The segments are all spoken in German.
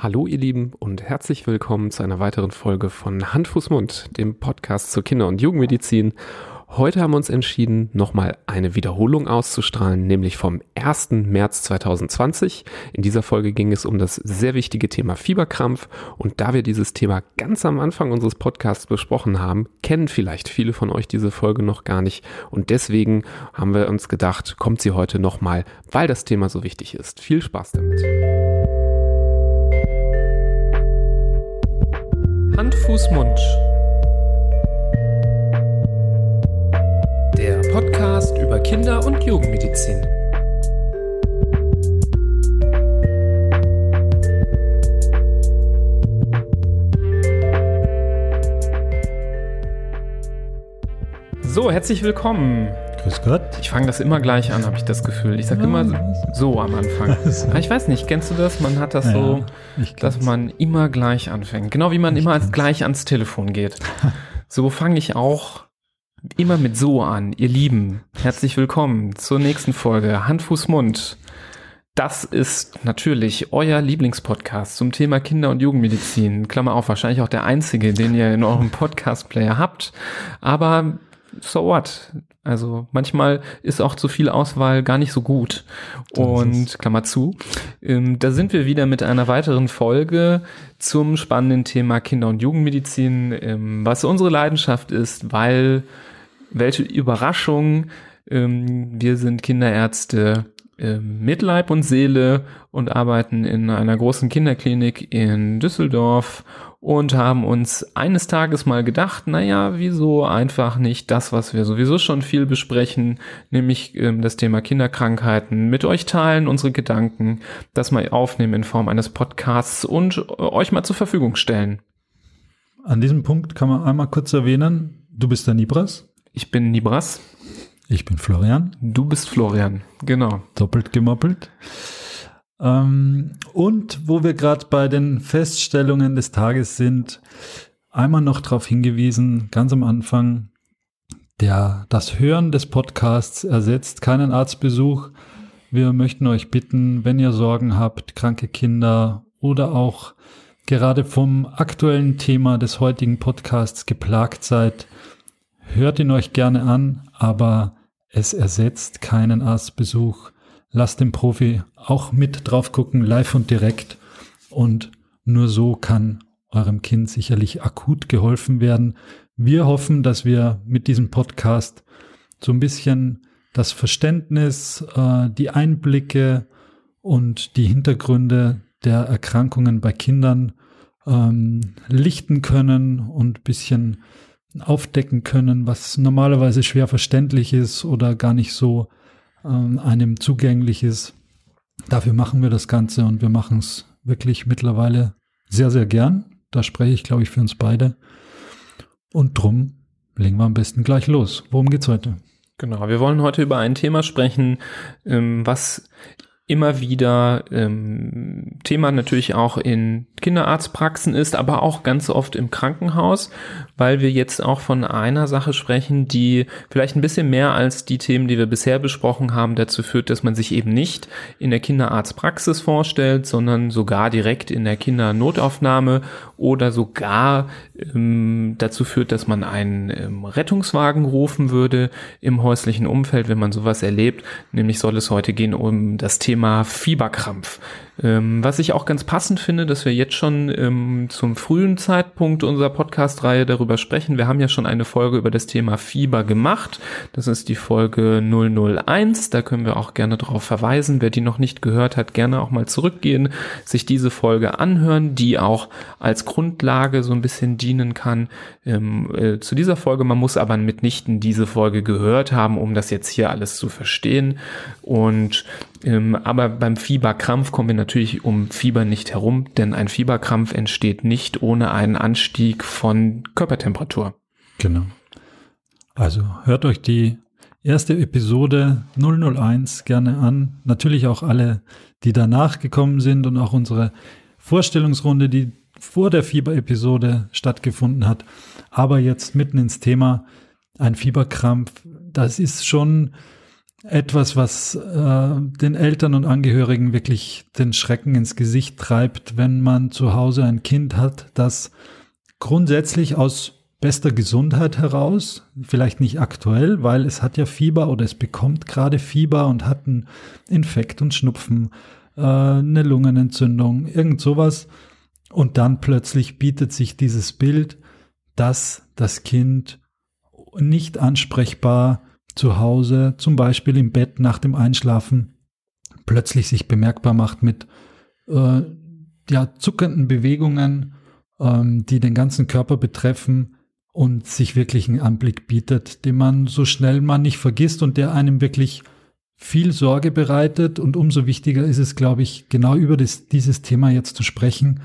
Hallo ihr Lieben und herzlich willkommen zu einer weiteren Folge von Hand, Fuß, Mund, dem Podcast zur Kinder- und Jugendmedizin. Heute haben wir uns entschieden, nochmal eine Wiederholung auszustrahlen, nämlich vom 1. März 2020. In dieser Folge ging es um das sehr wichtige Thema Fieberkrampf und da wir dieses Thema ganz am Anfang unseres Podcasts besprochen haben, kennen vielleicht viele von euch diese Folge noch gar nicht und deswegen haben wir uns gedacht, kommt sie heute nochmal, weil das Thema so wichtig ist. Viel Spaß damit. Hand, Fuß, Mund. Der Podcast über Kinder- und Jugendmedizin. So, herzlich willkommen. Grüß Gott. Ich fange das immer gleich an, habe ich das Gefühl. Ich sage immer so am Anfang. Aber ich weiß nicht, kennst du das? Man hat das Ja, so, ich dass man immer gleich anfängt. Genau wie man immer als gleich ans Telefon geht. So fange ich auch immer mit so an. Ihr Lieben, herzlich willkommen zur nächsten Folge Hand, Fuß, Mund. Das ist natürlich euer Lieblingspodcast zum Thema Kinder- und Jugendmedizin. Klammer auf, wahrscheinlich auch der einzige, den ihr in eurem Podcast-Player habt. Aber so what? Also manchmal ist auch zu viel Auswahl gar nicht so gut. Und Klammer zu, ähm, da sind wir wieder mit einer weiteren Folge zum spannenden Thema Kinder- und Jugendmedizin, ähm, was unsere Leidenschaft ist, weil welche Überraschung, ähm, wir sind Kinderärzte ähm, mit Leib und Seele und arbeiten in einer großen Kinderklinik in Düsseldorf und haben uns eines Tages mal gedacht, naja, wieso einfach nicht das, was wir sowieso schon viel besprechen, nämlich ähm, das Thema Kinderkrankheiten, mit euch teilen, unsere Gedanken, das mal aufnehmen in Form eines Podcasts und äh, euch mal zur Verfügung stellen. An diesem Punkt kann man einmal kurz erwähnen, du bist der Nibras, Ich bin Nibras, ich bin Florian, du bist Florian, genau. doppelt gemoppelt. Ähm, und wo wir gerade bei den Feststellungen des Tages sind, einmal noch darauf hingewiesen, ganz am Anfang, der, das Hören des Podcasts ersetzt keinen Arztbesuch. Wir möchten euch bitten, wenn ihr Sorgen habt, kranke Kinder oder auch gerade vom aktuellen Thema des heutigen Podcasts geplagt seid, hört ihn euch gerne an, aber es ersetzt keinen Arztbesuch. Lasst den Profi auch mit drauf gucken, live und direkt. Und nur so kann eurem Kind sicherlich akut geholfen werden. Wir hoffen, dass wir mit diesem Podcast so ein bisschen das Verständnis, äh, die Einblicke und die Hintergründe der Erkrankungen bei Kindern ähm, lichten können und bisschen aufdecken können, was normalerweise schwer verständlich ist oder gar nicht so einem zugänglich ist. Dafür machen wir das Ganze und wir machen es wirklich mittlerweile sehr, sehr gern. Da spreche ich, glaube ich, für uns beide. Und drum legen wir am besten gleich los. Worum geht's heute? Genau, wir wollen heute über ein Thema sprechen, ähm, was immer wieder ähm, Thema natürlich auch in Kinderarztpraxen ist, aber auch ganz oft im Krankenhaus, weil wir jetzt auch von einer Sache sprechen, die vielleicht ein bisschen mehr als die Themen, die wir bisher besprochen haben, dazu führt, dass man sich eben nicht in der Kinderarztpraxis vorstellt, sondern sogar direkt in der Kindernotaufnahme oder sogar ähm, dazu führt, dass man einen ähm, Rettungswagen rufen würde im häuslichen Umfeld, wenn man sowas erlebt. Nämlich soll es heute gehen um das Thema Fieberkrampf. Ähm, was ich auch ganz passend finde, dass wir jetzt schon ähm, zum frühen Zeitpunkt unserer Podcast-Reihe darüber sprechen. Wir haben ja schon eine Folge über das Thema Fieber gemacht. Das ist die Folge 001. Da können wir auch gerne darauf verweisen. Wer die noch nicht gehört hat, gerne auch mal zurückgehen, sich diese Folge anhören, die auch als Grundlage so ein bisschen dienen kann ähm, äh, zu dieser Folge. Man muss aber mitnichten diese Folge gehört haben, um das jetzt hier alles zu verstehen. Und ähm, aber beim Fieberkrampf kommen wir natürlich um Fieber nicht herum, denn ein Fieberkrampf entsteht nicht ohne einen Anstieg von Körpertemperatur. Genau. Also hört euch die erste Episode 001 gerne an. Natürlich auch alle, die danach gekommen sind und auch unsere Vorstellungsrunde, die vor der Fieberepisode stattgefunden hat. Aber jetzt mitten ins Thema, ein Fieberkrampf, das ist schon etwas, was äh, den Eltern und Angehörigen wirklich den Schrecken ins Gesicht treibt, wenn man zu Hause ein Kind hat, das grundsätzlich aus bester Gesundheit heraus, vielleicht nicht aktuell, weil es hat ja Fieber oder es bekommt gerade Fieber und hat einen Infekt und Schnupfen, äh, eine Lungenentzündung, irgend sowas. Und dann plötzlich bietet sich dieses Bild, dass das Kind nicht ansprechbar zu Hause, zum Beispiel im Bett nach dem Einschlafen, plötzlich sich bemerkbar macht mit äh, ja, zuckenden Bewegungen, ähm, die den ganzen Körper betreffen und sich wirklich einen Anblick bietet, den man so schnell man nicht vergisst und der einem wirklich viel Sorge bereitet. Und umso wichtiger ist es, glaube ich, genau über das, dieses Thema jetzt zu sprechen,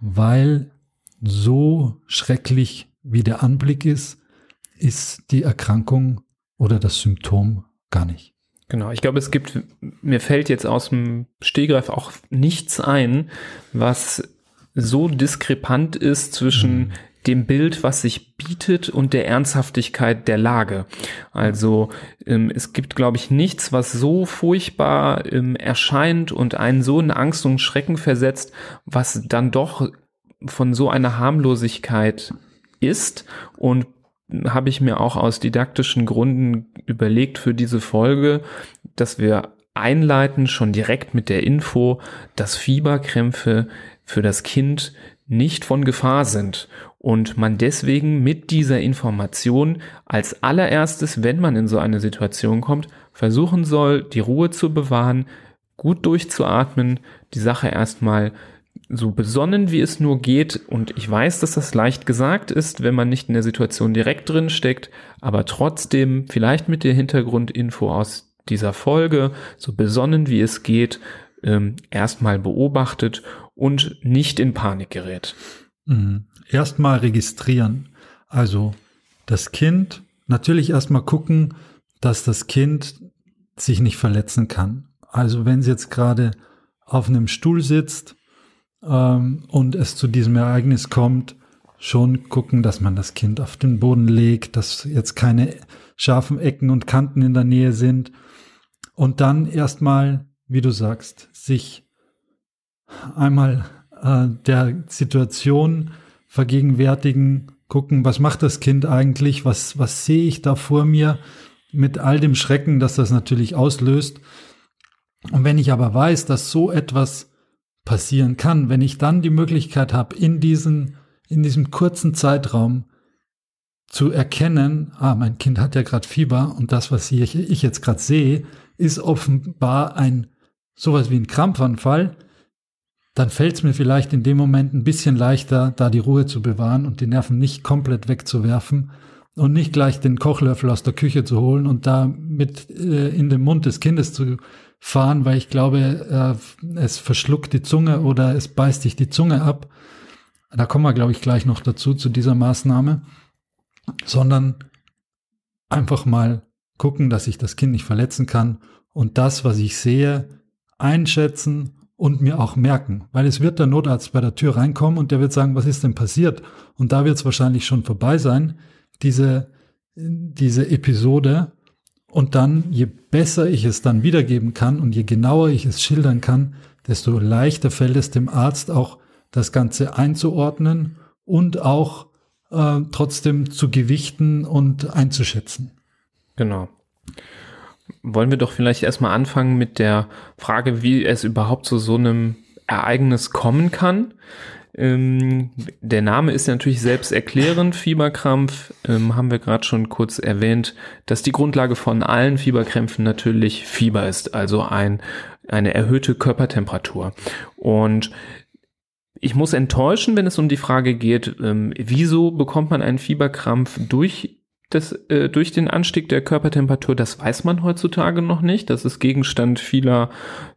weil so schrecklich wie der Anblick ist, ist die Erkrankung oder das Symptom gar nicht. Genau, ich glaube, es gibt, mir fällt jetzt aus dem Stehgreif auch nichts ein, was so diskrepant ist zwischen mhm. dem Bild, was sich bietet und der Ernsthaftigkeit der Lage. Also ähm, es gibt, glaube ich, nichts, was so furchtbar ähm, erscheint und einen so in Angst und Schrecken versetzt, was dann doch von so einer Harmlosigkeit ist und habe ich mir auch aus didaktischen Gründen überlegt für diese Folge, dass wir einleiten schon direkt mit der Info, dass Fieberkrämpfe für das Kind nicht von Gefahr sind und man deswegen mit dieser Information als allererstes, wenn man in so eine Situation kommt, versuchen soll, die Ruhe zu bewahren, gut durchzuatmen, die Sache erstmal so besonnen wie es nur geht. Und ich weiß, dass das leicht gesagt ist, wenn man nicht in der Situation direkt drin steckt, aber trotzdem vielleicht mit der Hintergrundinfo aus dieser Folge, so besonnen wie es geht, ähm, erstmal beobachtet und nicht in Panik gerät. Mhm. Erstmal registrieren. Also das Kind, natürlich erstmal gucken, dass das Kind sich nicht verletzen kann. Also wenn es jetzt gerade auf einem Stuhl sitzt ähm, und es zu diesem Ereignis kommt, schon gucken, dass man das Kind auf den Boden legt, dass jetzt keine scharfen Ecken und Kanten in der Nähe sind. Und dann erstmal, wie du sagst, sich einmal äh, der Situation vergegenwärtigen, gucken, was macht das Kind eigentlich, was, was sehe ich da vor mir mit all dem Schrecken, das das natürlich auslöst. Und wenn ich aber weiß, dass so etwas passieren kann, wenn ich dann die Möglichkeit habe, in, diesen, in diesem kurzen Zeitraum zu erkennen, ah, mein Kind hat ja gerade Fieber und das, was ich, ich jetzt gerade sehe, ist offenbar ein sowas wie ein Krampfanfall, dann fällt es mir vielleicht in dem Moment ein bisschen leichter, da die Ruhe zu bewahren und die Nerven nicht komplett wegzuwerfen und nicht gleich den Kochlöffel aus der Küche zu holen und da mit äh, in den Mund des Kindes zu fahren, weil ich glaube, äh, es verschluckt die Zunge oder es beißt sich die Zunge ab. Da kommen wir, glaube ich, gleich noch dazu, zu dieser Maßnahme. Sondern einfach mal gucken, dass ich das Kind nicht verletzen kann und das, was ich sehe, einschätzen und mir auch merken. Weil es wird der Notarzt bei der Tür reinkommen und der wird sagen, was ist denn passiert? Und da wird es wahrscheinlich schon vorbei sein, diese, diese Episode. Und dann, je besser ich es dann wiedergeben kann und je genauer ich es schildern kann, desto leichter fällt es dem Arzt auch, das Ganze einzuordnen und auch äh, trotzdem zu gewichten und einzuschätzen. Genau. Wollen wir doch vielleicht erstmal anfangen mit der Frage, wie es überhaupt zu so einem Ereignis kommen kann. Ähm, der Name ist natürlich selbst erklärend, Fieberkrampf, ähm, haben wir gerade schon kurz erwähnt, dass die Grundlage von allen Fieberkrämpfen natürlich Fieber ist, also ein, eine erhöhte Körpertemperatur. Und ich muss enttäuschen, wenn es um die Frage geht, ähm, wieso bekommt man einen Fieberkrampf durch das, äh, durch den Anstieg der Körpertemperatur, das weiß man heutzutage noch nicht. Das ist Gegenstand vieler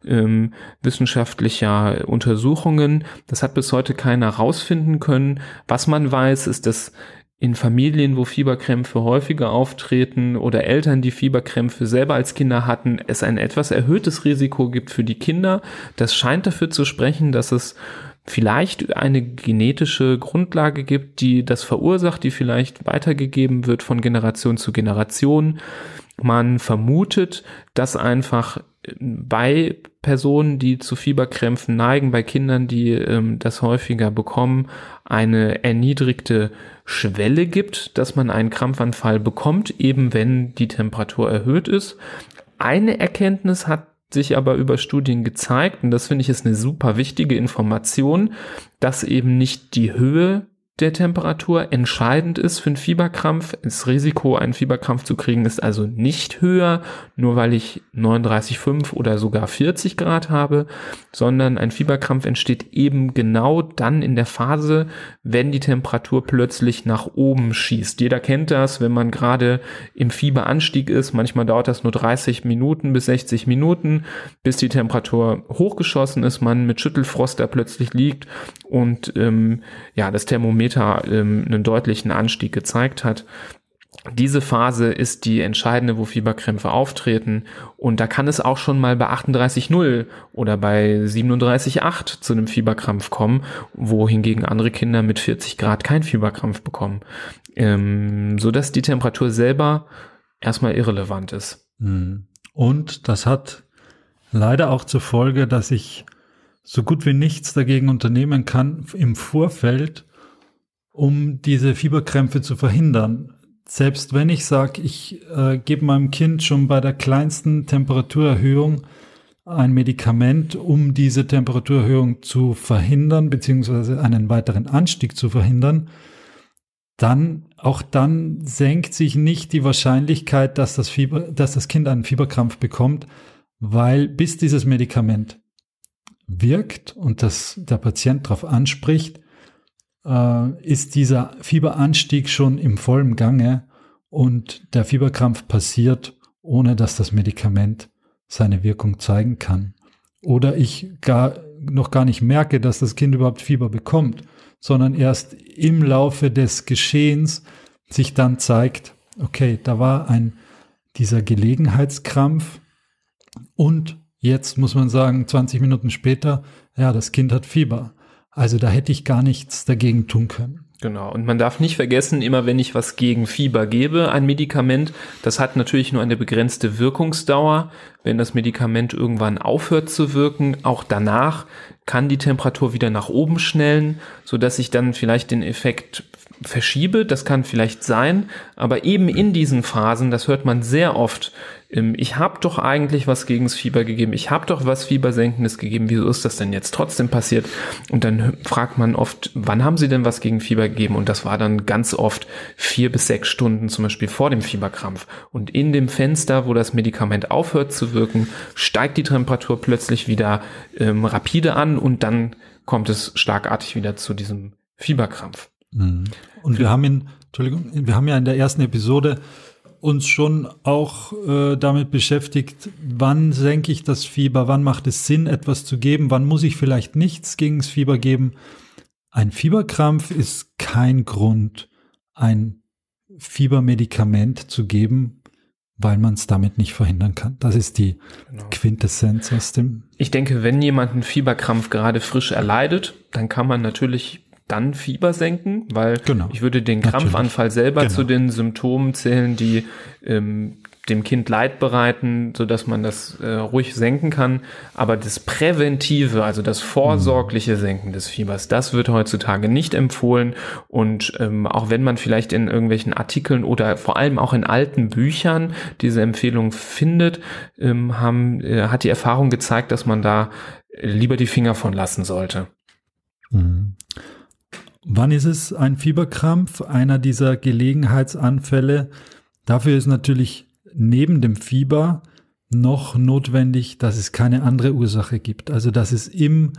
ähm, wissenschaftlicher Untersuchungen. Das hat bis heute keiner rausfinden können. Was man weiß, ist, dass in Familien, wo Fieberkrämpfe häufiger auftreten oder Eltern, die Fieberkrämpfe selber als Kinder hatten, es ein etwas erhöhtes Risiko gibt für die Kinder. Das scheint dafür zu sprechen, dass es vielleicht eine genetische Grundlage gibt, die das verursacht, die vielleicht weitergegeben wird von Generation zu Generation. Man vermutet, dass einfach bei Personen, die zu Fieberkrämpfen neigen, bei Kindern, die ähm, das häufiger bekommen, eine erniedrigte Schwelle gibt, dass man einen Krampfanfall bekommt, eben wenn die Temperatur erhöht ist. Eine Erkenntnis hat sich aber über Studien gezeigt, und das finde ich ist eine super wichtige Information, dass eben nicht die Höhe der Temperatur entscheidend ist für einen Fieberkrampf. Das Risiko, einen Fieberkrampf zu kriegen, ist also nicht höher, nur weil ich 39,5 oder sogar 40 Grad habe, sondern ein Fieberkrampf entsteht eben genau dann in der Phase, wenn die Temperatur plötzlich nach oben schießt. Jeder kennt das, wenn man gerade im Fieberanstieg ist. Manchmal dauert das nur 30 Minuten bis 60 Minuten, bis die Temperatur hochgeschossen ist, man mit Schüttelfrost da plötzlich liegt und ähm, ja, das Thermometer ähm, einen deutlichen Anstieg gezeigt hat. Diese Phase ist die entscheidende, wo Fieberkrämpfe auftreten. Und da kann es auch schon mal bei 38,0 oder bei 37,8 zu einem Fieberkrampf kommen, wohingegen andere Kinder mit 40 Grad keinen Fieberkrampf bekommen. Ähm, so dass die Temperatur selber erstmal irrelevant ist. Hm. Und das hat leider auch zur Folge, dass ich so gut wie nichts dagegen unternehmen kann im Vorfeld, um diese Fieberkrämpfe zu verhindern. Selbst wenn ich sage, ich äh, gebe meinem Kind schon bei der kleinsten Temperaturerhöhung ein Medikament, um diese Temperaturerhöhung zu verhindern, beziehungsweise einen weiteren Anstieg zu verhindern, dann, auch dann senkt sich nicht die Wahrscheinlichkeit, dass das, Fieber, dass das Kind einen Fieberkrampf bekommt, weil bis dieses Medikament wirkt und das der Patient darauf anspricht, äh, ist dieser Fieberanstieg schon im vollen Gange und der Fieberkrampf passiert, ohne dass das Medikament seine Wirkung zeigen kann. Oder ich gar, noch gar nicht merke, dass das Kind überhaupt Fieber bekommt, sondern erst im Laufe des Geschehens sich dann zeigt, okay, da war ein dieser Gelegenheitskrampf und Jetzt muss man sagen, 20 Minuten später, ja, das Kind hat Fieber. Also da hätte ich gar nichts dagegen tun können. Genau. Und man darf nicht vergessen, immer wenn ich was gegen Fieber gebe, ein Medikament, das hat natürlich nur eine begrenzte Wirkungsdauer. Wenn das Medikament irgendwann aufhört zu wirken, auch danach kann die Temperatur wieder nach oben schnellen, so dass ich dann vielleicht den Effekt verschiebe. Das kann vielleicht sein, aber eben in diesen Phasen, das hört man sehr oft, ähm, ich habe doch eigentlich was gegens Fieber gegeben, ich habe doch was Fiebersenkendes gegeben, wieso ist das denn jetzt trotzdem passiert? Und dann fragt man oft, wann haben Sie denn was gegen Fieber gegeben? Und das war dann ganz oft vier bis sechs Stunden zum Beispiel vor dem Fieberkrampf. Und in dem Fenster, wo das Medikament aufhört zu wirken, steigt die Temperatur plötzlich wieder ähm, rapide an und dann kommt es schlagartig wieder zu diesem Fieberkrampf. Mhm. Und wir haben in, Entschuldigung, wir haben ja in der ersten Episode uns schon auch äh, damit beschäftigt, wann senke ich das Fieber, wann macht es Sinn, etwas zu geben, wann muss ich vielleicht nichts gegen das Fieber geben. Ein Fieberkrampf ist kein Grund, ein Fiebermedikament zu geben, weil man es damit nicht verhindern kann. Das ist die genau. Quintessenz aus dem. Ich denke, wenn jemand einen Fieberkrampf gerade frisch erleidet, dann kann man natürlich dann Fieber senken, weil genau. ich würde den Krampfanfall selber genau. zu den Symptomen zählen, die ähm, dem Kind Leid bereiten, so dass man das äh, ruhig senken kann. Aber das Präventive, also das vorsorgliche mhm. Senken des Fiebers, das wird heutzutage nicht empfohlen. Und ähm, auch wenn man vielleicht in irgendwelchen Artikeln oder vor allem auch in alten Büchern diese Empfehlung findet, ähm, haben, äh, hat die Erfahrung gezeigt, dass man da lieber die Finger von lassen sollte. Mhm. Wann ist es ein Fieberkrampf? Einer dieser Gelegenheitsanfälle. Dafür ist natürlich neben dem Fieber noch notwendig, dass es keine andere Ursache gibt. Also dass es im,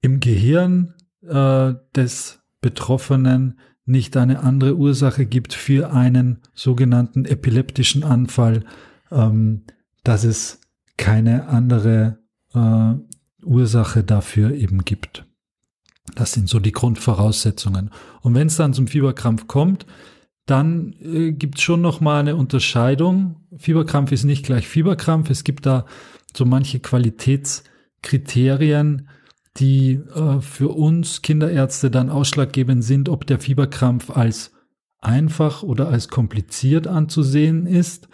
im Gehirn äh, des Betroffenen nicht eine andere Ursache gibt für einen sogenannten epileptischen Anfall, ähm, dass es keine andere äh, Ursache dafür eben gibt. Das sind so die Grundvoraussetzungen. Und wenn es dann zum Fieberkrampf kommt, dann äh, gibt es schon noch mal eine Unterscheidung. Fieberkrampf ist nicht gleich Fieberkrampf. Es gibt da so manche Qualitätskriterien, die äh, für uns Kinderärzte dann ausschlaggebend sind, ob der Fieberkrampf als einfach oder als kompliziert anzusehen ist.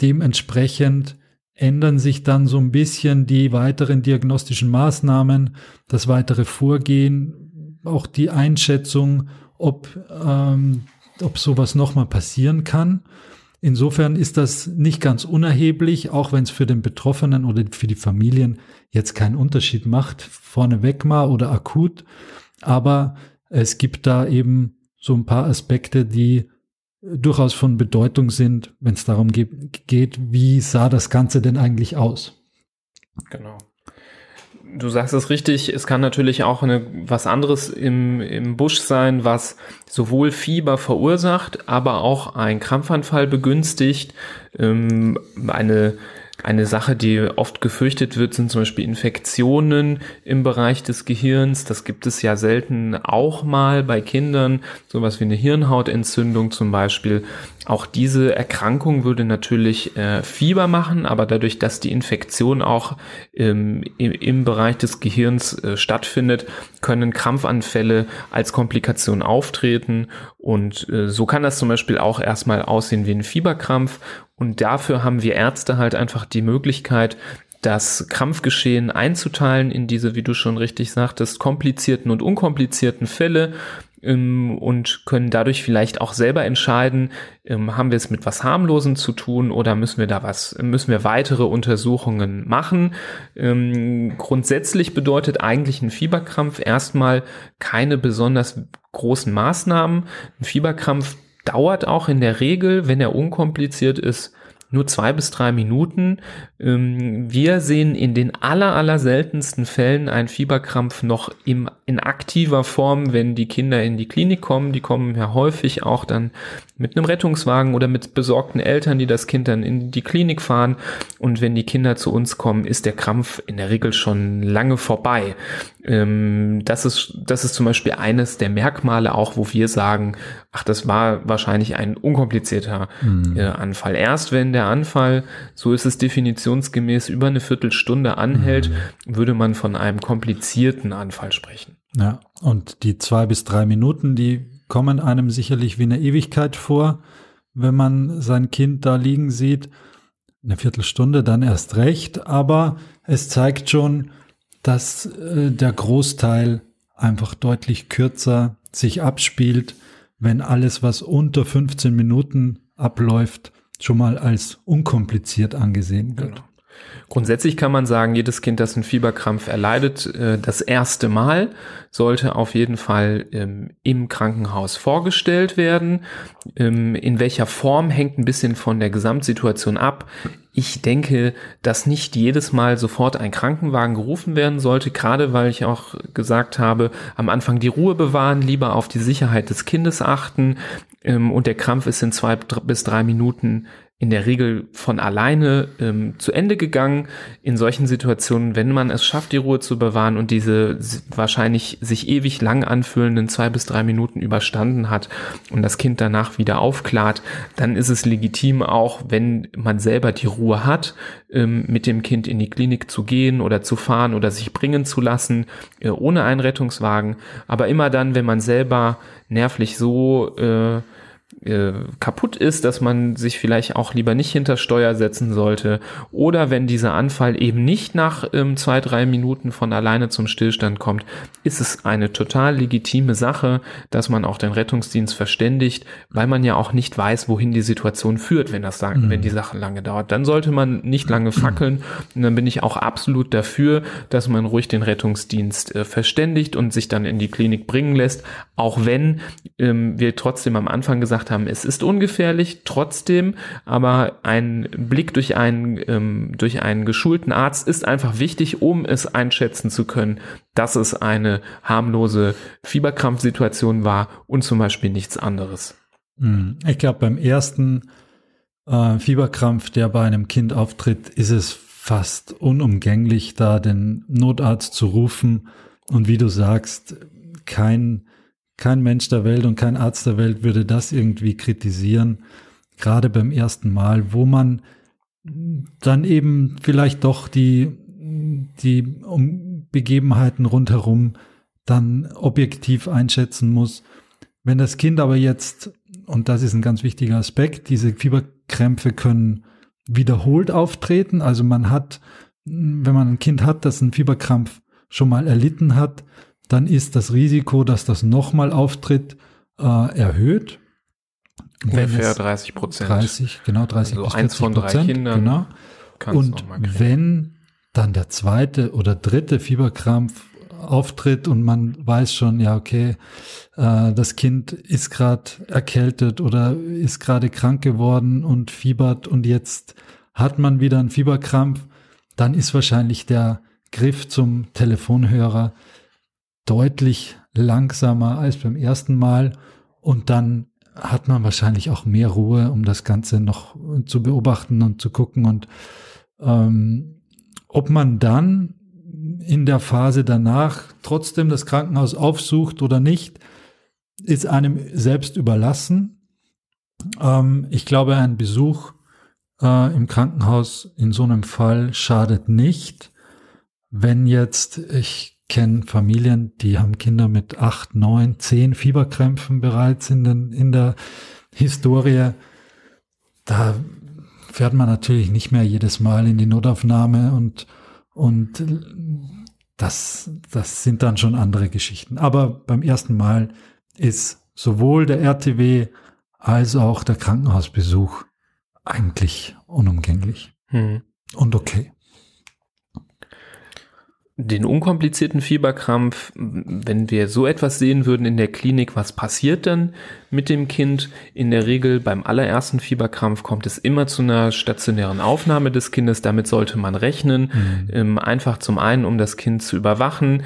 dementsprechend ändern sich dann so ein bisschen die weiteren diagnostischen Maßnahmen, das weitere Vorgehen, auch die Einschätzung, ob, ähm, ob sowas nochmal passieren kann. Insofern ist das nicht ganz unerheblich, auch wenn es für den Betroffenen oder für die Familien jetzt keinen Unterschied macht, vorneweg mal oder akut. Aber es gibt da eben so ein paar Aspekte, die durchaus von Bedeutung sind, wenn es darum geht, geht, wie sah das Ganze denn eigentlich aus? Genau. Du sagst es richtig, es kann natürlich auch eine, was anderes im, im Busch sein, was sowohl Fieber verursacht, aber auch ein Krampfanfall begünstigt, ähm, eine eine Sache, die oft gefürchtet wird, sind zum Beispiel Infektionen im Bereich des Gehirns. Das gibt es ja selten auch mal bei Kindern, sowas wie eine Hirnhautentzündung zum Beispiel. Auch diese Erkrankung würde natürlich äh, Fieber machen, aber dadurch, dass die Infektion auch ähm, im, im, Bereich des Gehirns äh, stattfindet, können Krampfanfälle als Komplikation auftreten. Und äh, so kann das zum Beispiel auch erstmal aussehen wie ein Fieberkrampf. Und dafür haben wir Ärzte halt einfach die Möglichkeit, das Krampfgeschehen einzuteilen in diese, wie du schon richtig sagtest, komplizierten und unkomplizierten Fälle und können dadurch vielleicht auch selber entscheiden, ähm, haben wir es mit was harmlosem zu tun oder müssen wir da was, müssen wir weitere Untersuchungen machen. Ähm, grundsätzlich bedeutet eigentlich ein Fieberkrampf erstmal keine besonders großen Maßnahmen. Ein Fieberkrampf dauert auch in der Regel, wenn er unkompliziert ist, nur zwei bis drei Minuten. Ähm, wir sehen in den aller, aller seltensten Fällen einen Fieberkrampf noch im, in aktiver Form, wenn die Kinder in die Klinik kommen. Die kommen ja häufig auch dann mit einem Rettungswagen oder mit besorgten Eltern, die das Kind dann in die Klinik fahren. Und wenn die Kinder zu uns kommen, ist der Krampf in der Regel schon lange vorbei. Ähm, das ist, das ist zum Beispiel eines der Merkmale auch, wo wir sagen, ach, das war wahrscheinlich ein unkomplizierter mhm. äh, Anfall. Erst wenn der Anfall, so ist es definitionsgemäß, über eine Viertelstunde anhält, mhm. würde man von einem komplizierten Anfall sprechen. Ja, und die zwei bis drei Minuten, die kommen einem sicherlich wie eine Ewigkeit vor, wenn man sein Kind da liegen sieht. Eine Viertelstunde dann erst recht, aber es zeigt schon, dass äh, der Großteil einfach deutlich kürzer sich abspielt, wenn alles, was unter 15 Minuten abläuft, schon mal als unkompliziert angesehen wird. Genau. Grundsätzlich kann man sagen, jedes Kind, das einen Fieberkrampf erleidet, äh, das erste Mal sollte auf jeden Fall ähm, im Krankenhaus vorgestellt werden. Ähm, in welcher Form hängt ein bisschen von der Gesamtsituation ab. Ich denke, dass nicht jedes Mal sofort ein Krankenwagen gerufen werden sollte, gerade weil ich auch gesagt habe, am Anfang die Ruhe bewahren, lieber auf die Sicherheit des Kindes achten ähm, und der Krampf ist in zwei bis drei Minuten in der Regel von alleine ähm, zu Ende gegangen. In solchen Situationen, wenn man es schafft, die Ruhe zu bewahren und diese wahrscheinlich sich ewig lang anfühlenden zwei bis drei Minuten überstanden hat und das Kind danach wieder aufklart, dann ist es legitim auch, wenn man selber die Ruhe hat, ähm, mit dem Kind in die Klinik zu gehen oder zu fahren oder sich bringen zu lassen, äh, ohne einen Rettungswagen. Aber immer dann, wenn man selber nervlich so äh, äh, kaputt ist, dass man sich vielleicht auch lieber nicht hinter Steuer setzen sollte. Oder wenn dieser Anfall eben nicht nach ähm, zwei, drei Minuten von alleine zum Stillstand kommt, ist es eine total legitime Sache, dass man auch den Rettungsdienst verständigt, weil man ja auch nicht weiß, wohin die Situation führt, wenn das mhm. wenn die Sache lange dauert. Dann sollte man nicht lange fackeln. Und dann bin ich auch absolut dafür, dass man ruhig den Rettungsdienst äh, verständigt und sich dann in die Klinik bringen lässt, auch wenn ähm, wir trotzdem am Anfang gesagt haben, es ist ungefährlich trotzdem, aber ein Blick durch einen, ähm, durch einen geschulten Arzt ist einfach wichtig, um es einschätzen zu können, dass es eine harmlose Fieberkrampfsituation war und zum Beispiel nichts anderes. Hm, ich glaube, beim ersten äh, Fieberkrampf, der bei einem Kind auftritt, ist es fast unumgänglich, da den Notarzt zu rufen. Und wie du sagst, kein kein Mensch der Welt und kein Arzt der Welt würde das irgendwie kritisieren, gerade beim ersten Mal, wo man dann eben vielleicht doch die, die Begebenheiten rundherum dann objektiv einschätzen muss. Wenn das Kind aber jetzt, und das ist ein ganz wichtiger Aspekt, diese Fieberkrämpfe können wiederholt auftreten. Also man hat, wenn man ein Kind hat, das einen Fieberkrampf schon mal erlitten hat, dann ist das Risiko, dass das nochmal auftritt, äh, erhöht. Ungefähr 30 Prozent. 30, genau 30 also bis 40 eins von drei Prozent, Kindern. Genau. Und wenn dann der zweite oder dritte Fieberkrampf auftritt und man weiß schon, ja, okay, äh, das Kind ist gerade erkältet oder ist gerade krank geworden und fiebert und jetzt hat man wieder einen Fieberkrampf, dann ist wahrscheinlich der Griff zum Telefonhörer deutlich langsamer als beim ersten Mal und dann hat man wahrscheinlich auch mehr Ruhe, um das Ganze noch zu beobachten und zu gucken und ähm, ob man dann in der Phase danach trotzdem das Krankenhaus aufsucht oder nicht, ist einem selbst überlassen. Ähm, ich glaube, ein Besuch äh, im Krankenhaus in so einem Fall schadet nicht. Wenn jetzt, ich kenne Familien, die haben Kinder mit acht, neun, zehn Fieberkrämpfen bereits in, den, in der Historie. Da fährt man natürlich nicht mehr jedes Mal in die Notaufnahme und, und das, das sind dann schon andere Geschichten. Aber beim ersten Mal ist sowohl der RTW als auch der Krankenhausbesuch eigentlich unumgänglich hm. und okay den unkomplizierten Fieberkrampf, wenn wir so etwas sehen würden in der Klinik, was passiert dann mit dem Kind? In der Regel beim allerersten Fieberkrampf kommt es immer zu einer stationären Aufnahme des Kindes. Damit sollte man rechnen. Mhm. Ähm, einfach zum einen, um das Kind zu überwachen.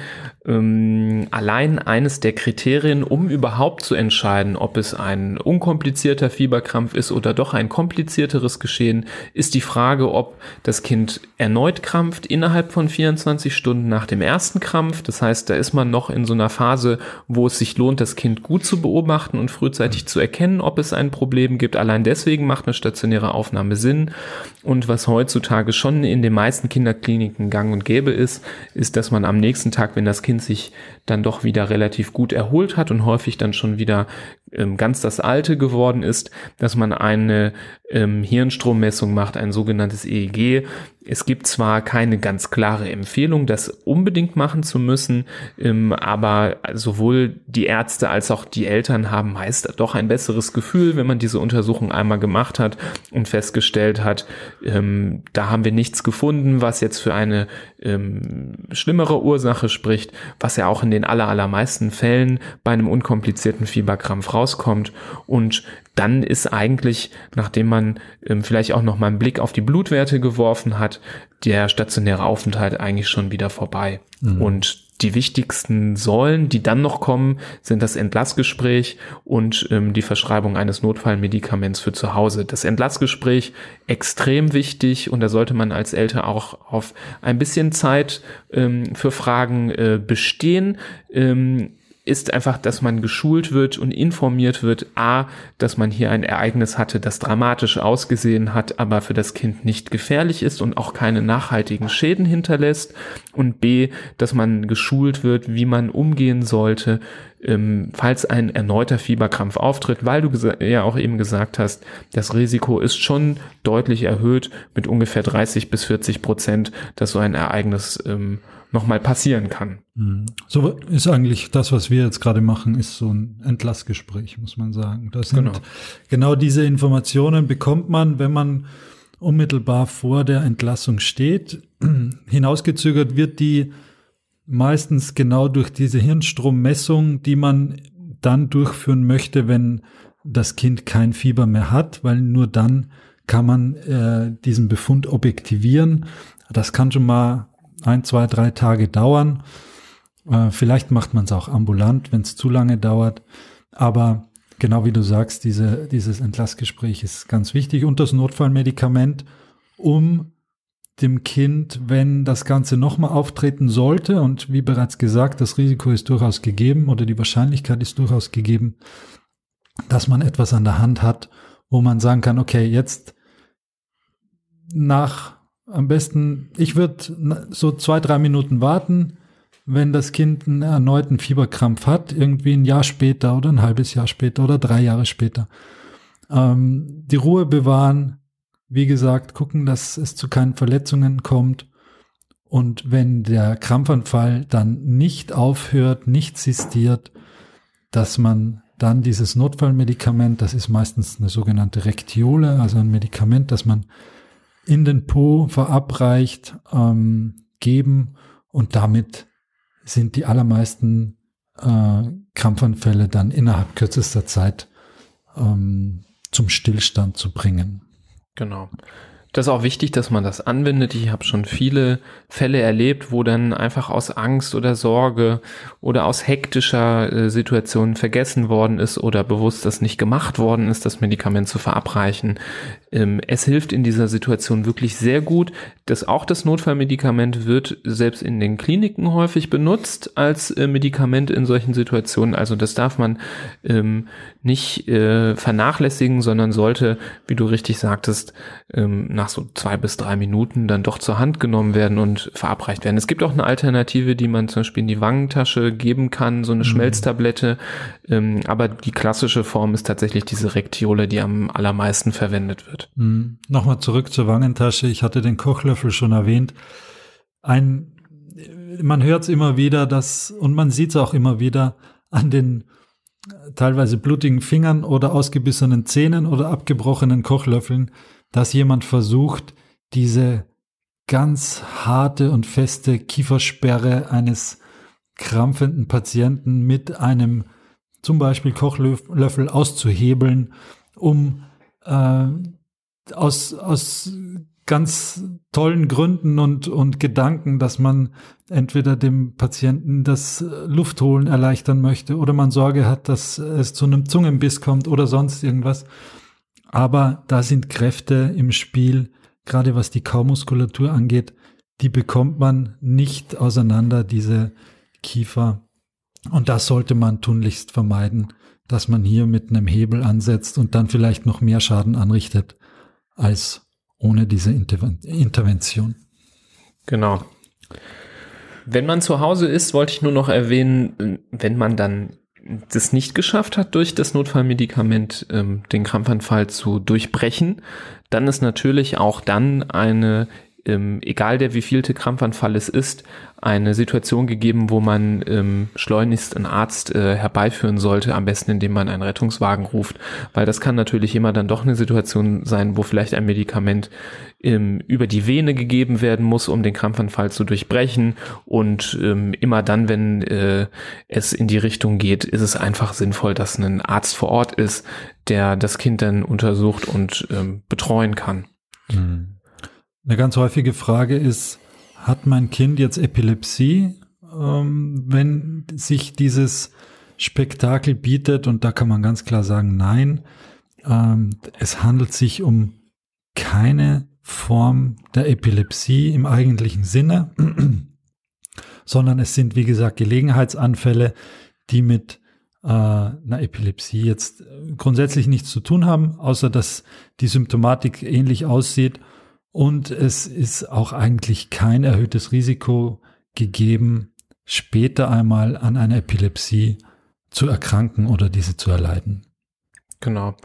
Ähm, allein eines der Kriterien, um überhaupt zu entscheiden, ob es ein unkomplizierter Fieberkrampf ist oder doch ein komplizierteres Geschehen, ist die Frage, ob das Kind erneut krampft innerhalb von 24 Stunden nach dem ersten Krampf. Das heißt, da ist man noch in so einer Phase, wo es sich lohnt, das Kind gut zu beobachten und frühzeitig zu erkennen, ob es ein Problem gibt. Allein deswegen macht eine stationäre Aufnahme Sinn. Und was heutzutage schon in den meisten Kinderkliniken gang und gäbe ist, ist, dass man am nächsten Tag, wenn das Kind sich dann doch wieder relativ gut erholt hat und häufig dann schon wieder ganz das Alte geworden ist, dass man eine ähm, Hirnstrommessung macht, ein sogenanntes EEG. Es gibt zwar keine ganz klare Empfehlung, das unbedingt machen zu müssen, ähm, aber sowohl die Ärzte als auch die Eltern haben meist doch ein besseres Gefühl, wenn man diese Untersuchung einmal gemacht hat und festgestellt hat, ähm, da haben wir nichts gefunden, was jetzt für eine ähm, schlimmere Ursache spricht, was ja auch in den aller, allermeisten Fällen bei einem unkomplizierten Fieberkrampf rauskommt. Und dann ist eigentlich, nachdem man ähm, vielleicht auch noch mal einen Blick auf die Blutwerte geworfen hat, der stationäre Aufenthalt eigentlich schon wieder vorbei. Mhm. Und die wichtigsten Säulen, die dann noch kommen, sind das Entlassgespräch und ähm, die Verschreibung eines Notfallmedikaments für zu Hause. Das Entlassgespräch extrem wichtig und da sollte man als Eltern auch auf ein bisschen Zeit ähm, für Fragen äh, bestehen. Ähm, ist einfach, dass man geschult wird und informiert wird, a, dass man hier ein Ereignis hatte, das dramatisch ausgesehen hat, aber für das Kind nicht gefährlich ist und auch keine nachhaltigen Schäden hinterlässt. Und b, dass man geschult wird, wie man umgehen sollte, ähm, falls ein erneuter Fieberkrampf auftritt, weil du ja auch eben gesagt hast, das Risiko ist schon deutlich erhöht mit ungefähr 30 bis 40 Prozent, dass so ein Ereignis ähm, nochmal passieren kann. Mhm. So ist eigentlich das, was wir jetzt gerade machen, ist so ein Entlassgespräch, muss man sagen. Das sind genau. genau diese Informationen bekommt man, wenn man unmittelbar vor der Entlassung steht. Hinausgezögert wird die meistens genau durch diese Hirnstrommessung, die man dann durchführen möchte, wenn das Kind kein Fieber mehr hat, weil nur dann kann man äh, diesen Befund objektivieren. Das kann schon mal ein, zwei, drei Tage dauern. Äh, vielleicht macht man es auch ambulant, wenn es zu lange dauert. Aber genau wie du sagst, diese, dieses Entlassgespräch ist ganz wichtig und das Notfallmedikament, um dem Kind, wenn das Ganze nochmal auftreten sollte, und wie bereits gesagt, das Risiko ist durchaus gegeben oder die Wahrscheinlichkeit ist durchaus gegeben, dass man etwas an der Hand hat, wo man sagen kann, okay, jetzt nach am besten, ich würde so zwei, drei Minuten warten, wenn das Kind einen erneuten Fieberkrampf hat, irgendwie ein Jahr später oder ein halbes Jahr später oder drei Jahre später. Ähm, die Ruhe bewahren, wie gesagt, gucken, dass es zu keinen Verletzungen kommt. Und wenn der Krampfanfall dann nicht aufhört, nicht sistiert, dass man dann dieses Notfallmedikament, das ist meistens eine sogenannte Rektiole, also ein Medikament, das man in den Po verabreicht, ähm, geben und damit sind die allermeisten äh, Krampfanfälle dann innerhalb kürzester Zeit ähm, zum Stillstand zu bringen. Genau. Das ist auch wichtig, dass man das anwendet. Ich habe schon viele Fälle erlebt, wo dann einfach aus Angst oder Sorge oder aus hektischer äh, Situation vergessen worden ist oder bewusst das nicht gemacht worden ist, das Medikament zu verabreichen. Ähm, es hilft in dieser Situation wirklich sehr gut. dass auch das Notfallmedikament wird selbst in den Kliniken häufig benutzt als äh, Medikament in solchen Situationen. Also das darf man ähm, nicht äh, vernachlässigen, sondern sollte, wie du richtig sagtest, ähm, nach so zwei bis drei Minuten dann doch zur Hand genommen werden und verabreicht werden. Es gibt auch eine Alternative, die man zum Beispiel in die Wangentasche geben kann, so eine mhm. Schmelztablette. Ähm, aber die klassische Form ist tatsächlich diese Rektiole, die am allermeisten verwendet wird. Mhm. Nochmal zurück zur Wangentasche. Ich hatte den Kochlöffel schon erwähnt. Ein, man hört es immer wieder, dass, und man sieht es auch immer wieder an den teilweise blutigen Fingern oder ausgebissenen Zähnen oder abgebrochenen Kochlöffeln, dass jemand versucht, diese ganz harte und feste Kiefersperre eines krampfenden Patienten mit einem zum Beispiel Kochlöffel auszuhebeln, um äh, aus, aus ganz tollen Gründen und, und Gedanken, dass man entweder dem Patienten das Luftholen erleichtern möchte oder man Sorge hat, dass es zu einem Zungenbiss kommt oder sonst irgendwas. Aber da sind Kräfte im Spiel, gerade was die Kaumuskulatur angeht, die bekommt man nicht auseinander, diese Kiefer. Und das sollte man tunlichst vermeiden, dass man hier mit einem Hebel ansetzt und dann vielleicht noch mehr Schaden anrichtet als ohne diese Interven Intervention. Genau. Wenn man zu Hause ist, wollte ich nur noch erwähnen, wenn man dann das nicht geschafft hat, durch das Notfallmedikament ähm, den Krampfanfall zu durchbrechen, dann ist natürlich auch dann eine ähm, egal der wievielte Krampfanfall es ist, eine Situation gegeben, wo man ähm, schleunigst einen Arzt äh, herbeiführen sollte, am besten indem man einen Rettungswagen ruft, weil das kann natürlich immer dann doch eine Situation sein, wo vielleicht ein Medikament ähm, über die Vene gegeben werden muss, um den Krampfanfall zu durchbrechen und ähm, immer dann, wenn äh, es in die Richtung geht, ist es einfach sinnvoll, dass ein Arzt vor Ort ist, der das Kind dann untersucht und ähm, betreuen kann. Mhm. Eine ganz häufige Frage ist, hat mein Kind jetzt Epilepsie, ähm, wenn sich dieses Spektakel bietet? Und da kann man ganz klar sagen, nein. Ähm, es handelt sich um keine Form der Epilepsie im eigentlichen Sinne, sondern es sind, wie gesagt, Gelegenheitsanfälle, die mit äh, einer Epilepsie jetzt grundsätzlich nichts zu tun haben, außer dass die Symptomatik ähnlich aussieht und es ist auch eigentlich kein erhöhtes Risiko gegeben, später einmal an einer Epilepsie zu erkranken oder diese zu erleiden. Genau.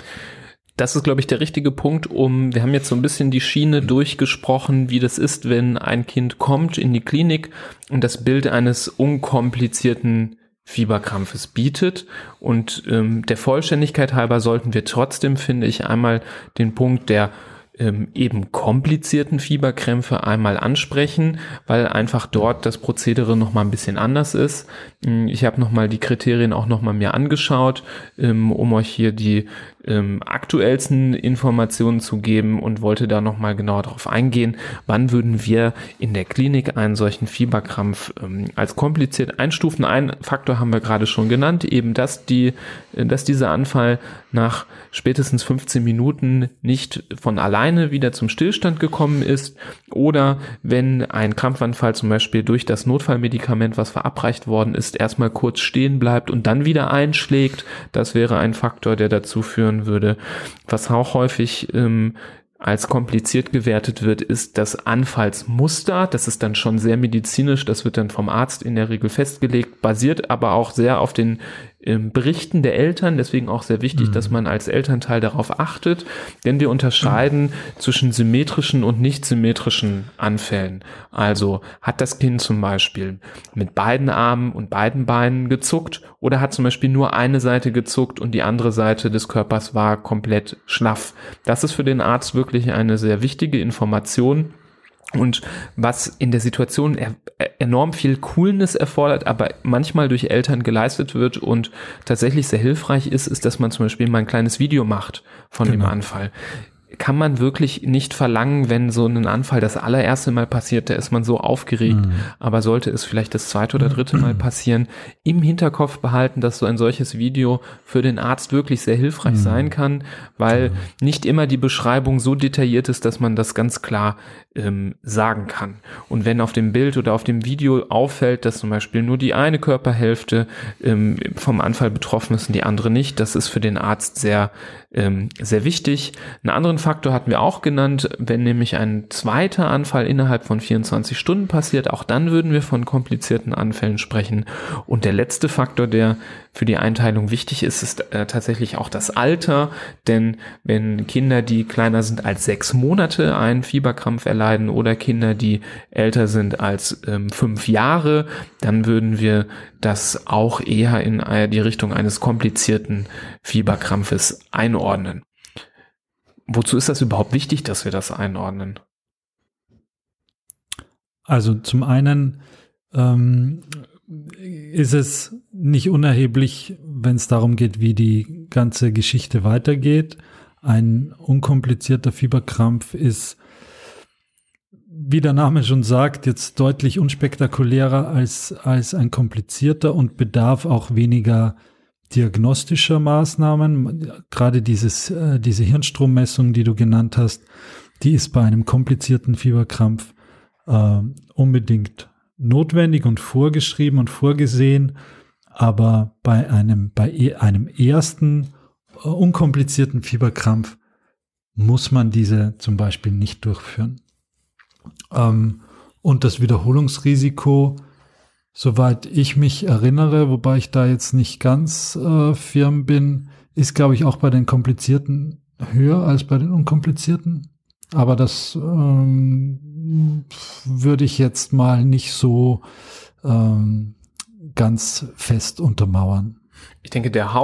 Das ist, glaube ich, der richtige Punkt, um, wir haben jetzt so ein bisschen die Schiene durchgesprochen, wie das ist, wenn ein Kind kommt in die Klinik und das Bild eines unkomplizierten Fieberkrampfes bietet. Und ähm, der Vollständigkeit halber sollten wir trotzdem, finde ich, einmal den Punkt der ähm, eben komplizierten Fieberkrämpfe einmal ansprechen, weil einfach dort das Prozedere noch mal ein bisschen anders ist. Ähm, ich habe noch mal die Kriterien auch noch mal mir angeschaut, ähm, um euch hier die ähm, aktuellsten Informationen zu geben und wollte da noch mal genauer darauf eingehen, wann würden wir in der Klinik einen solchen Fieberkrampf ähm, als kompliziert einstufen. Ein Faktor haben wir gerade schon genannt, eben dass die, äh, dass dieser Anfall nach spätestens 15 Minuten nicht von alleine wieder zum Stillstand gekommen ist oder wenn ein Krampfanfall zum Beispiel durch das Notfallmedikament, was verabreicht worden ist, erstmal kurz stehen bleibt und dann wieder einschlägt. Das wäre ein Faktor, der dazu führen würde. Was auch häufig ähm, als kompliziert gewertet wird, ist das Anfallsmuster. Das ist dann schon sehr medizinisch. Das wird dann vom Arzt in der Regel festgelegt, basiert aber auch sehr auf den ähm, Berichten der Eltern. Deswegen auch sehr wichtig, mhm. dass man als Elternteil darauf achtet, denn wir unterscheiden mhm. zwischen symmetrischen und nicht symmetrischen Anfällen. Also hat das Kind zum Beispiel mit beiden Armen und beiden Beinen gezuckt oder hat zum Beispiel nur eine Seite gezuckt und die andere Seite des Körpers war komplett schlaff. Das ist für den Arzt wirklich eine sehr wichtige Information und was in der Situation er, enorm viel Coolness erfordert, aber manchmal durch Eltern geleistet wird und tatsächlich sehr hilfreich ist, ist, dass man zum Beispiel mal ein kleines Video macht von genau. dem Anfall kann man wirklich nicht verlangen, wenn so ein Anfall das allererste Mal passiert, da ist man so aufgeregt. Mhm. Aber sollte es vielleicht das zweite oder dritte Mal passieren, im Hinterkopf behalten, dass so ein solches Video für den Arzt wirklich sehr hilfreich mhm. sein kann, weil mhm. nicht immer die Beschreibung so detailliert ist, dass man das ganz klar ähm, sagen kann. Und wenn auf dem Bild oder auf dem Video auffällt, dass zum Beispiel nur die eine Körperhälfte ähm, vom Anfall betroffen ist und die andere nicht, das ist für den Arzt sehr, ähm, sehr wichtig. Einen anderen Faktor hatten wir auch genannt, wenn nämlich ein zweiter Anfall innerhalb von 24 Stunden passiert, auch dann würden wir von komplizierten Anfällen sprechen. Und der letzte Faktor, der für die Einteilung wichtig ist, ist äh, tatsächlich auch das Alter, denn wenn Kinder, die kleiner sind als sechs Monate, einen Fieberkrampf erleiden oder Kinder, die älter sind als ähm, fünf Jahre, dann würden wir das auch eher in äh, die Richtung eines komplizierten Fieberkrampfes einordnen. Wozu ist das überhaupt wichtig, dass wir das einordnen? Also zum einen ähm, ist es nicht unerheblich, wenn es darum geht, wie die ganze Geschichte weitergeht. Ein unkomplizierter Fieberkrampf ist, wie der Name schon sagt, jetzt deutlich unspektakulärer als, als ein komplizierter und bedarf auch weniger diagnostischer Maßnahmen. Gerade dieses, äh, diese Hirnstrommessung, die du genannt hast, die ist bei einem komplizierten Fieberkrampf äh, unbedingt notwendig und vorgeschrieben und vorgesehen, aber bei einem, bei e, einem ersten uh, unkomplizierten Fieberkrampf muss man diese zum Beispiel nicht durchführen. Ähm, und das Wiederholungsrisiko, soweit ich mich erinnere, wobei ich da jetzt nicht ganz äh, firm bin, ist, glaube ich, auch bei den komplizierten höher als bei den unkomplizierten. Aber das ähm, würde ich jetzt mal nicht so ähm, ganz fest untermauern. Ich denke, der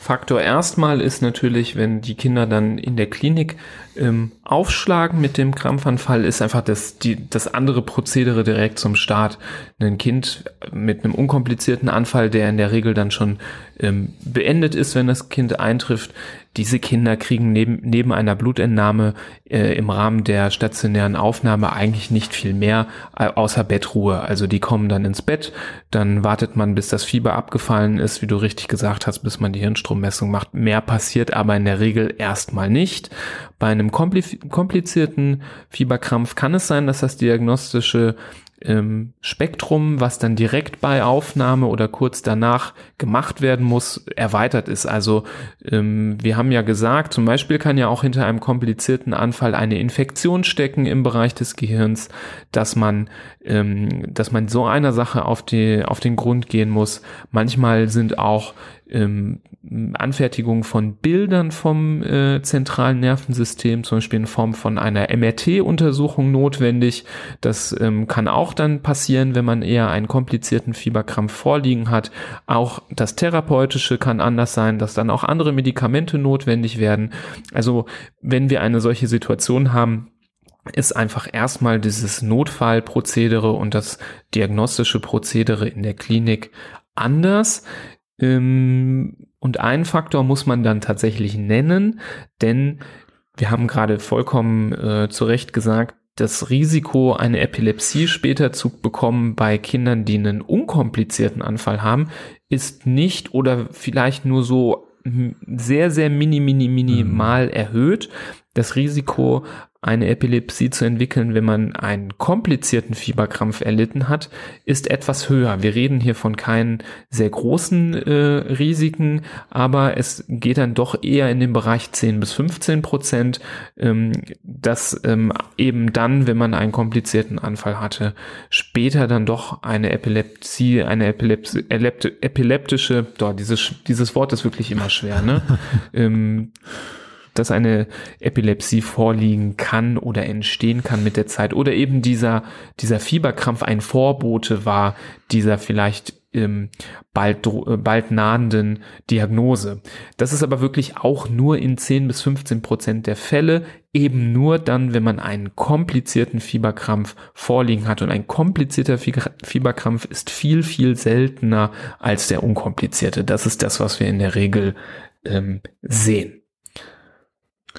Hauptfaktor erstmal ist natürlich, wenn die Kinder dann in der Klinik ähm, aufschlagen mit dem Krampfanfall, ist einfach das, die, das andere Prozedere direkt zum Start. Ein Kind mit einem unkomplizierten Anfall, der in der Regel dann schon ähm, beendet ist, wenn das Kind eintrifft, diese Kinder kriegen neben, neben einer Blutentnahme äh, im Rahmen der stationären Aufnahme eigentlich nicht viel mehr äh, außer Bettruhe. Also die kommen dann ins Bett, dann wartet man, bis das Fieber abgefallen ist, wie du richtig gesagt hast, bis man die Hirnstrommessung macht. Mehr passiert aber in der Regel erstmal nicht. Bei einem komplizierten Fieberkrampf kann es sein, dass das diagnostische ähm, Spektrum, was dann direkt bei Aufnahme oder kurz danach gemacht werden muss, erweitert ist. Also ähm, wir haben ja gesagt, zum Beispiel kann ja auch hinter einem komplizierten Anfall eine Infektion stecken im Bereich des Gehirns, dass man, ähm, dass man so einer Sache auf die auf den Grund gehen muss. Manchmal sind auch ähm, Anfertigung von Bildern vom äh, zentralen Nervensystem, zum Beispiel in Form von einer MRT-Untersuchung notwendig. Das ähm, kann auch dann passieren, wenn man eher einen komplizierten Fieberkrampf vorliegen hat. Auch das Therapeutische kann anders sein, dass dann auch andere Medikamente notwendig werden. Also wenn wir eine solche Situation haben, ist einfach erstmal dieses Notfallprozedere und das diagnostische Prozedere in der Klinik anders. Ähm, und einen Faktor muss man dann tatsächlich nennen, denn wir haben gerade vollkommen äh, zu Recht gesagt, das Risiko, eine Epilepsie später zu bekommen bei Kindern, die einen unkomplizierten Anfall haben, ist nicht oder vielleicht nur so sehr, sehr mini, mini, minimal mhm. erhöht. Das Risiko, eine Epilepsie zu entwickeln, wenn man einen komplizierten Fieberkrampf erlitten hat, ist etwas höher. Wir reden hier von keinen sehr großen äh, Risiken, aber es geht dann doch eher in den Bereich 10 bis 15 Prozent, ähm, dass ähm, eben dann, wenn man einen komplizierten Anfall hatte, später dann doch eine Epilepsie, eine Epilepsi epileptische, doch, dieses, dieses Wort ist wirklich immer schwer, ne? ähm, dass eine Epilepsie vorliegen kann oder entstehen kann mit der Zeit oder eben dieser, dieser Fieberkrampf ein Vorbote war dieser vielleicht ähm, bald, äh, bald nahenden Diagnose. Das ist aber wirklich auch nur in 10 bis 15 Prozent der Fälle, eben nur dann, wenn man einen komplizierten Fieberkrampf vorliegen hat. Und ein komplizierter Fieberkrampf ist viel, viel seltener als der unkomplizierte. Das ist das, was wir in der Regel ähm, sehen.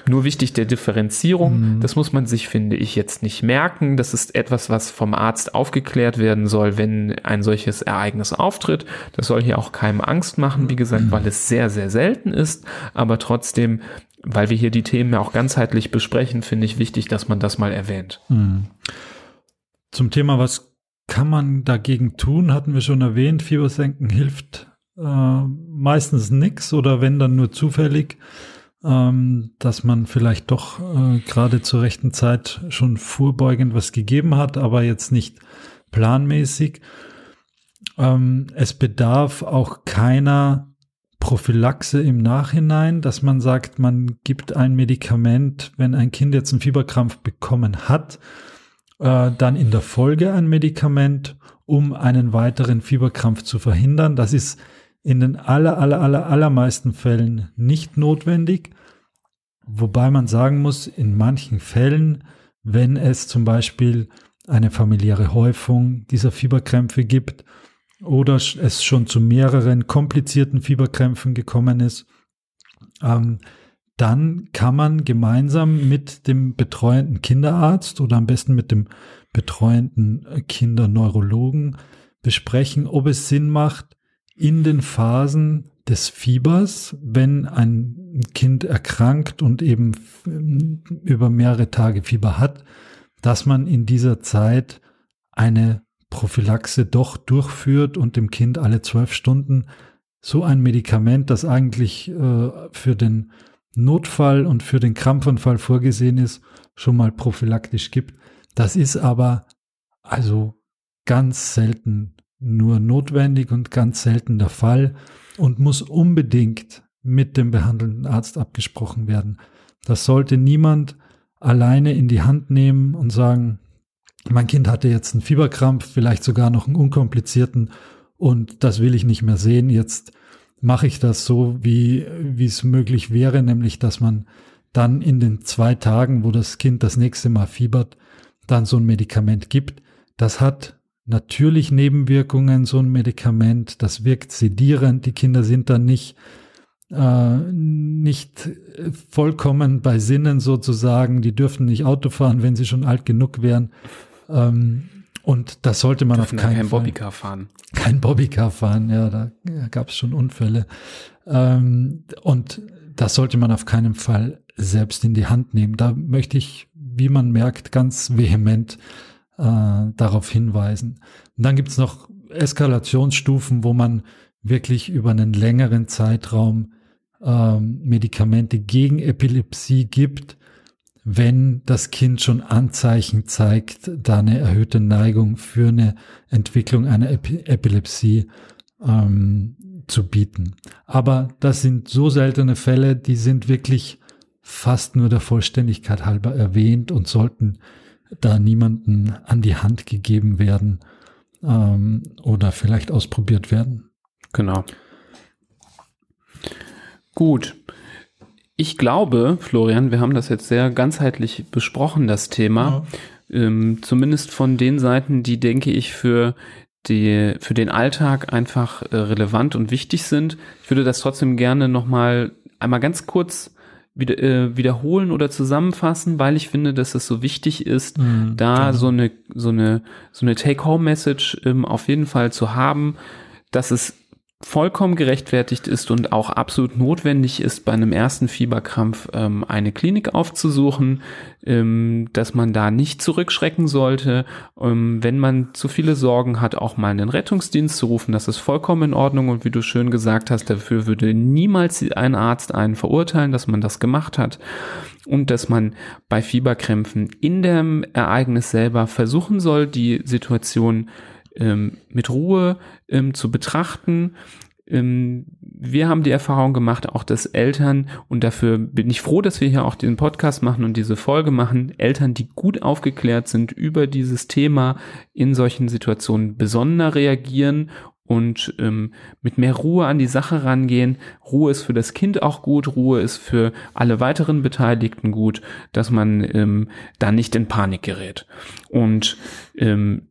Nur wichtig der Differenzierung, mhm. das muss man sich, finde ich, jetzt nicht merken. Das ist etwas, was vom Arzt aufgeklärt werden soll, wenn ein solches Ereignis auftritt. Das soll hier auch keinem Angst machen, wie gesagt, weil es sehr, sehr selten ist. Aber trotzdem, weil wir hier die Themen ja auch ganzheitlich besprechen, finde ich wichtig, dass man das mal erwähnt. Mhm. Zum Thema, was kann man dagegen tun, hatten wir schon erwähnt. Fiebersenken hilft äh, meistens nichts oder wenn dann nur zufällig ähm, dass man vielleicht doch äh, gerade zur rechten Zeit schon vorbeugend was gegeben hat, aber jetzt nicht planmäßig. Ähm, es bedarf auch keiner Prophylaxe im Nachhinein, dass man sagt, man gibt ein Medikament, wenn ein Kind jetzt einen Fieberkrampf bekommen hat, äh, dann in der Folge ein Medikament, um einen weiteren Fieberkrampf zu verhindern. Das ist in den aller, aller, aller, allermeisten Fällen nicht notwendig. Wobei man sagen muss, in manchen Fällen, wenn es zum Beispiel eine familiäre Häufung dieser Fieberkrämpfe gibt oder es schon zu mehreren komplizierten Fieberkrämpfen gekommen ist, ähm, dann kann man gemeinsam mit dem betreuenden Kinderarzt oder am besten mit dem betreuenden Kinderneurologen besprechen, ob es Sinn macht, in den Phasen des Fiebers, wenn ein Kind erkrankt und eben über mehrere Tage Fieber hat, dass man in dieser Zeit eine Prophylaxe doch durchführt und dem Kind alle zwölf Stunden so ein Medikament, das eigentlich äh, für den Notfall und für den Krampfanfall vorgesehen ist, schon mal prophylaktisch gibt. Das ist aber also ganz selten nur notwendig und ganz selten der Fall und muss unbedingt mit dem behandelnden Arzt abgesprochen werden. Das sollte niemand alleine in die Hand nehmen und sagen, mein Kind hatte jetzt einen Fieberkrampf, vielleicht sogar noch einen unkomplizierten und das will ich nicht mehr sehen. Jetzt mache ich das so, wie, wie es möglich wäre, nämlich dass man dann in den zwei Tagen, wo das Kind das nächste Mal fiebert, dann so ein Medikament gibt. Das hat natürlich Nebenwirkungen, so ein Medikament, das wirkt sedierend, die Kinder sind dann nicht, äh, nicht vollkommen bei Sinnen sozusagen, die dürfen nicht Auto fahren, wenn sie schon alt genug wären. Ähm, und das sollte man auf keinen kein Fall. Bobbycar fahren. Kein Bobbycar fahren, ja, da gab es schon Unfälle. Ähm, und das sollte man auf keinen Fall selbst in die Hand nehmen. Da möchte ich, wie man merkt, ganz vehement äh, darauf hinweisen. Und dann gibt es noch Eskalationsstufen, wo man wirklich über einen längeren Zeitraum äh, Medikamente gegen Epilepsie gibt, wenn das Kind schon Anzeichen zeigt, da eine erhöhte Neigung für eine Entwicklung einer Epi Epilepsie ähm, zu bieten. Aber das sind so seltene Fälle, die sind wirklich fast nur der Vollständigkeit halber erwähnt und sollten da niemanden an die Hand gegeben werden ähm, oder vielleicht ausprobiert werden. Genau. Gut. Ich glaube, Florian, wir haben das jetzt sehr ganzheitlich besprochen, das Thema. Ja. Ähm, zumindest von den Seiten, die, denke ich, für die für den Alltag einfach äh, relevant und wichtig sind. Ich würde das trotzdem gerne nochmal einmal ganz kurz wieder, äh, wiederholen oder zusammenfassen, weil ich finde, dass es so wichtig ist, mhm, da so eine so eine so eine Take-Home-Message ähm, auf jeden Fall zu haben, dass es vollkommen gerechtfertigt ist und auch absolut notwendig ist, bei einem ersten Fieberkrampf ähm, eine Klinik aufzusuchen, ähm, dass man da nicht zurückschrecken sollte. Ähm, wenn man zu viele Sorgen hat, auch mal einen Rettungsdienst zu rufen, das ist vollkommen in Ordnung und wie du schön gesagt hast, dafür würde niemals ein Arzt einen verurteilen, dass man das gemacht hat und dass man bei Fieberkrämpfen in dem Ereignis selber versuchen soll, die Situation ähm, mit Ruhe ähm, zu betrachten. Ähm, wir haben die Erfahrung gemacht, auch dass Eltern, und dafür bin ich froh, dass wir hier auch den Podcast machen und diese Folge machen, Eltern, die gut aufgeklärt sind über dieses Thema, in solchen Situationen besonder reagieren und ähm, mit mehr Ruhe an die Sache rangehen. Ruhe ist für das Kind auch gut, Ruhe ist für alle weiteren Beteiligten gut, dass man ähm, da nicht in Panik gerät. Und ähm,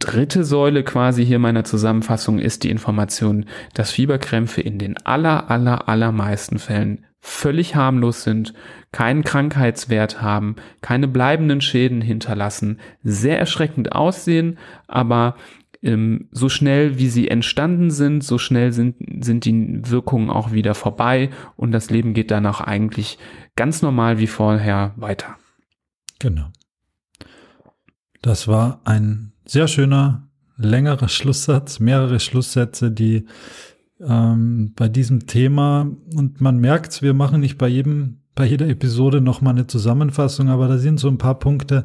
dritte Säule quasi hier meiner Zusammenfassung ist die Information, dass Fieberkrämpfe in den aller, aller, allermeisten Fällen völlig harmlos sind, keinen Krankheitswert haben, keine bleibenden Schäden hinterlassen, sehr erschreckend aussehen, aber ähm, so schnell wie sie entstanden sind, so schnell sind, sind die Wirkungen auch wieder vorbei und das Leben geht danach eigentlich ganz normal wie vorher weiter. Genau. Das war ein sehr schöner, längerer Schlusssatz, mehrere Schlusssätze, die ähm, bei diesem Thema, und man merkt, wir machen nicht bei jedem, bei jeder Episode nochmal eine Zusammenfassung, aber da sind so ein paar Punkte,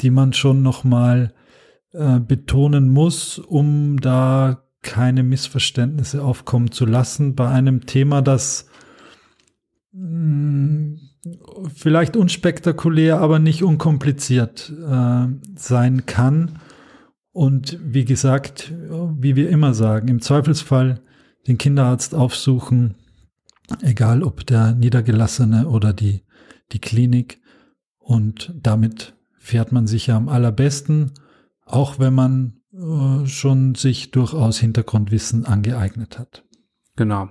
die man schon nochmal äh, betonen muss, um da keine Missverständnisse aufkommen zu lassen. Bei einem Thema, das mh, mm, vielleicht unspektakulär, aber nicht unkompliziert äh, sein kann und wie gesagt, wie wir immer sagen, im Zweifelsfall den Kinderarzt aufsuchen, egal ob der Niedergelassene oder die, die Klinik. Und damit fährt man sich ja am allerbesten, auch wenn man äh, schon sich durchaus Hintergrundwissen angeeignet hat. Genau.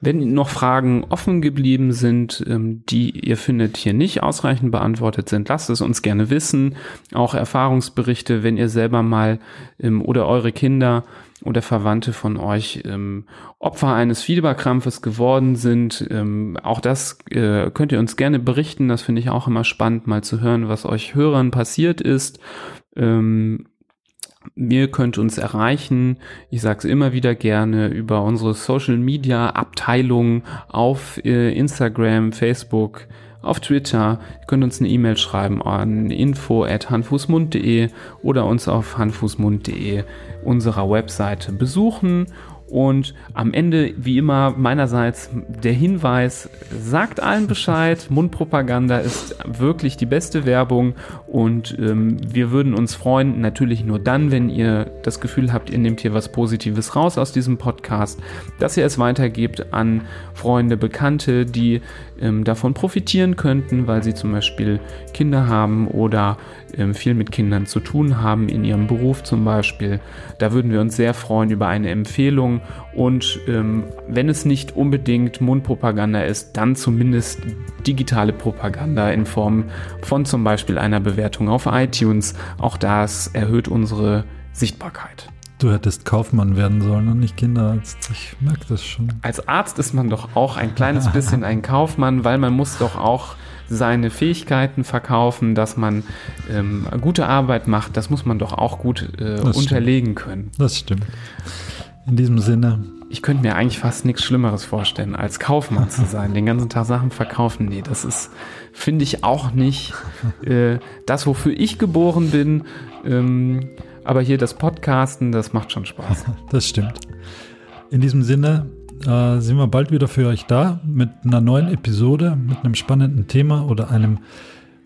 Wenn noch Fragen offen geblieben sind, ähm, die ihr findet hier nicht ausreichend beantwortet sind, lasst es uns gerne wissen. Auch Erfahrungsberichte, wenn ihr selber mal ähm, oder eure Kinder oder Verwandte von euch ähm, Opfer eines Fieberkrampfes geworden sind. Ähm, auch das äh, könnt ihr uns gerne berichten. Das finde ich auch immer spannend, mal zu hören, was euch Hörern passiert ist. Ähm, Ihr könnt uns erreichen, ich sage es immer wieder gerne, über unsere Social Media Abteilung auf äh, Instagram, Facebook, auf Twitter. Ihr könnt uns eine E-Mail schreiben an info@hanfußmund.de oder uns auf hanfußmund.de unserer Webseite besuchen und am Ende, wie immer, meinerseits der Hinweis, sagt allen Bescheid, Mundpropaganda ist wirklich die beste Werbung. Und ähm, wir würden uns freuen, natürlich nur dann, wenn ihr das Gefühl habt, ihr nehmt hier was Positives raus aus diesem Podcast, dass ihr es weitergebt an Freunde, Bekannte, die ähm, davon profitieren könnten, weil sie zum Beispiel Kinder haben oder ähm, viel mit Kindern zu tun haben, in ihrem Beruf zum Beispiel. Da würden wir uns sehr freuen über eine Empfehlung und ähm, wenn es nicht unbedingt Mundpropaganda ist, dann zumindest digitale Propaganda in Form von zum Beispiel einer Bewertung auf iTunes. Auch das erhöht unsere Sichtbarkeit. Du hättest Kaufmann werden sollen und nicht Kinderarzt. Ich merke das schon. Als Arzt ist man doch auch ein kleines bisschen ein Kaufmann, weil man muss doch auch seine Fähigkeiten verkaufen, dass man ähm, gute Arbeit macht. Das muss man doch auch gut äh, unterlegen stimmt. können. Das stimmt. In diesem Sinne. Ich könnte mir eigentlich fast nichts Schlimmeres vorstellen, als Kaufmann zu sein, den ganzen Tag Sachen verkaufen. Nee, das ist, finde ich, auch nicht äh, das, wofür ich geboren bin. Ähm, aber hier das Podcasten, das macht schon Spaß. Das stimmt. In diesem Sinne äh, sind wir bald wieder für euch da mit einer neuen Episode, mit einem spannenden Thema oder einem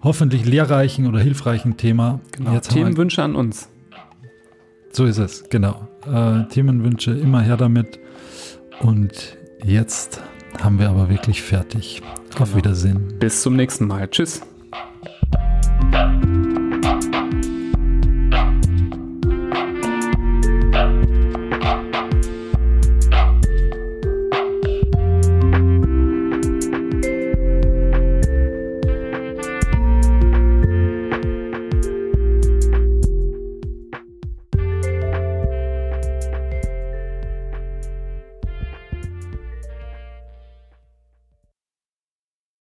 hoffentlich lehrreichen oder hilfreichen Thema. Genau. Themenwünsche an uns. So ist es, genau. Äh, Themenwünsche immer her damit. Und jetzt haben wir aber wirklich fertig. Genau. Auf Wiedersehen. Bis zum nächsten Mal. Tschüss.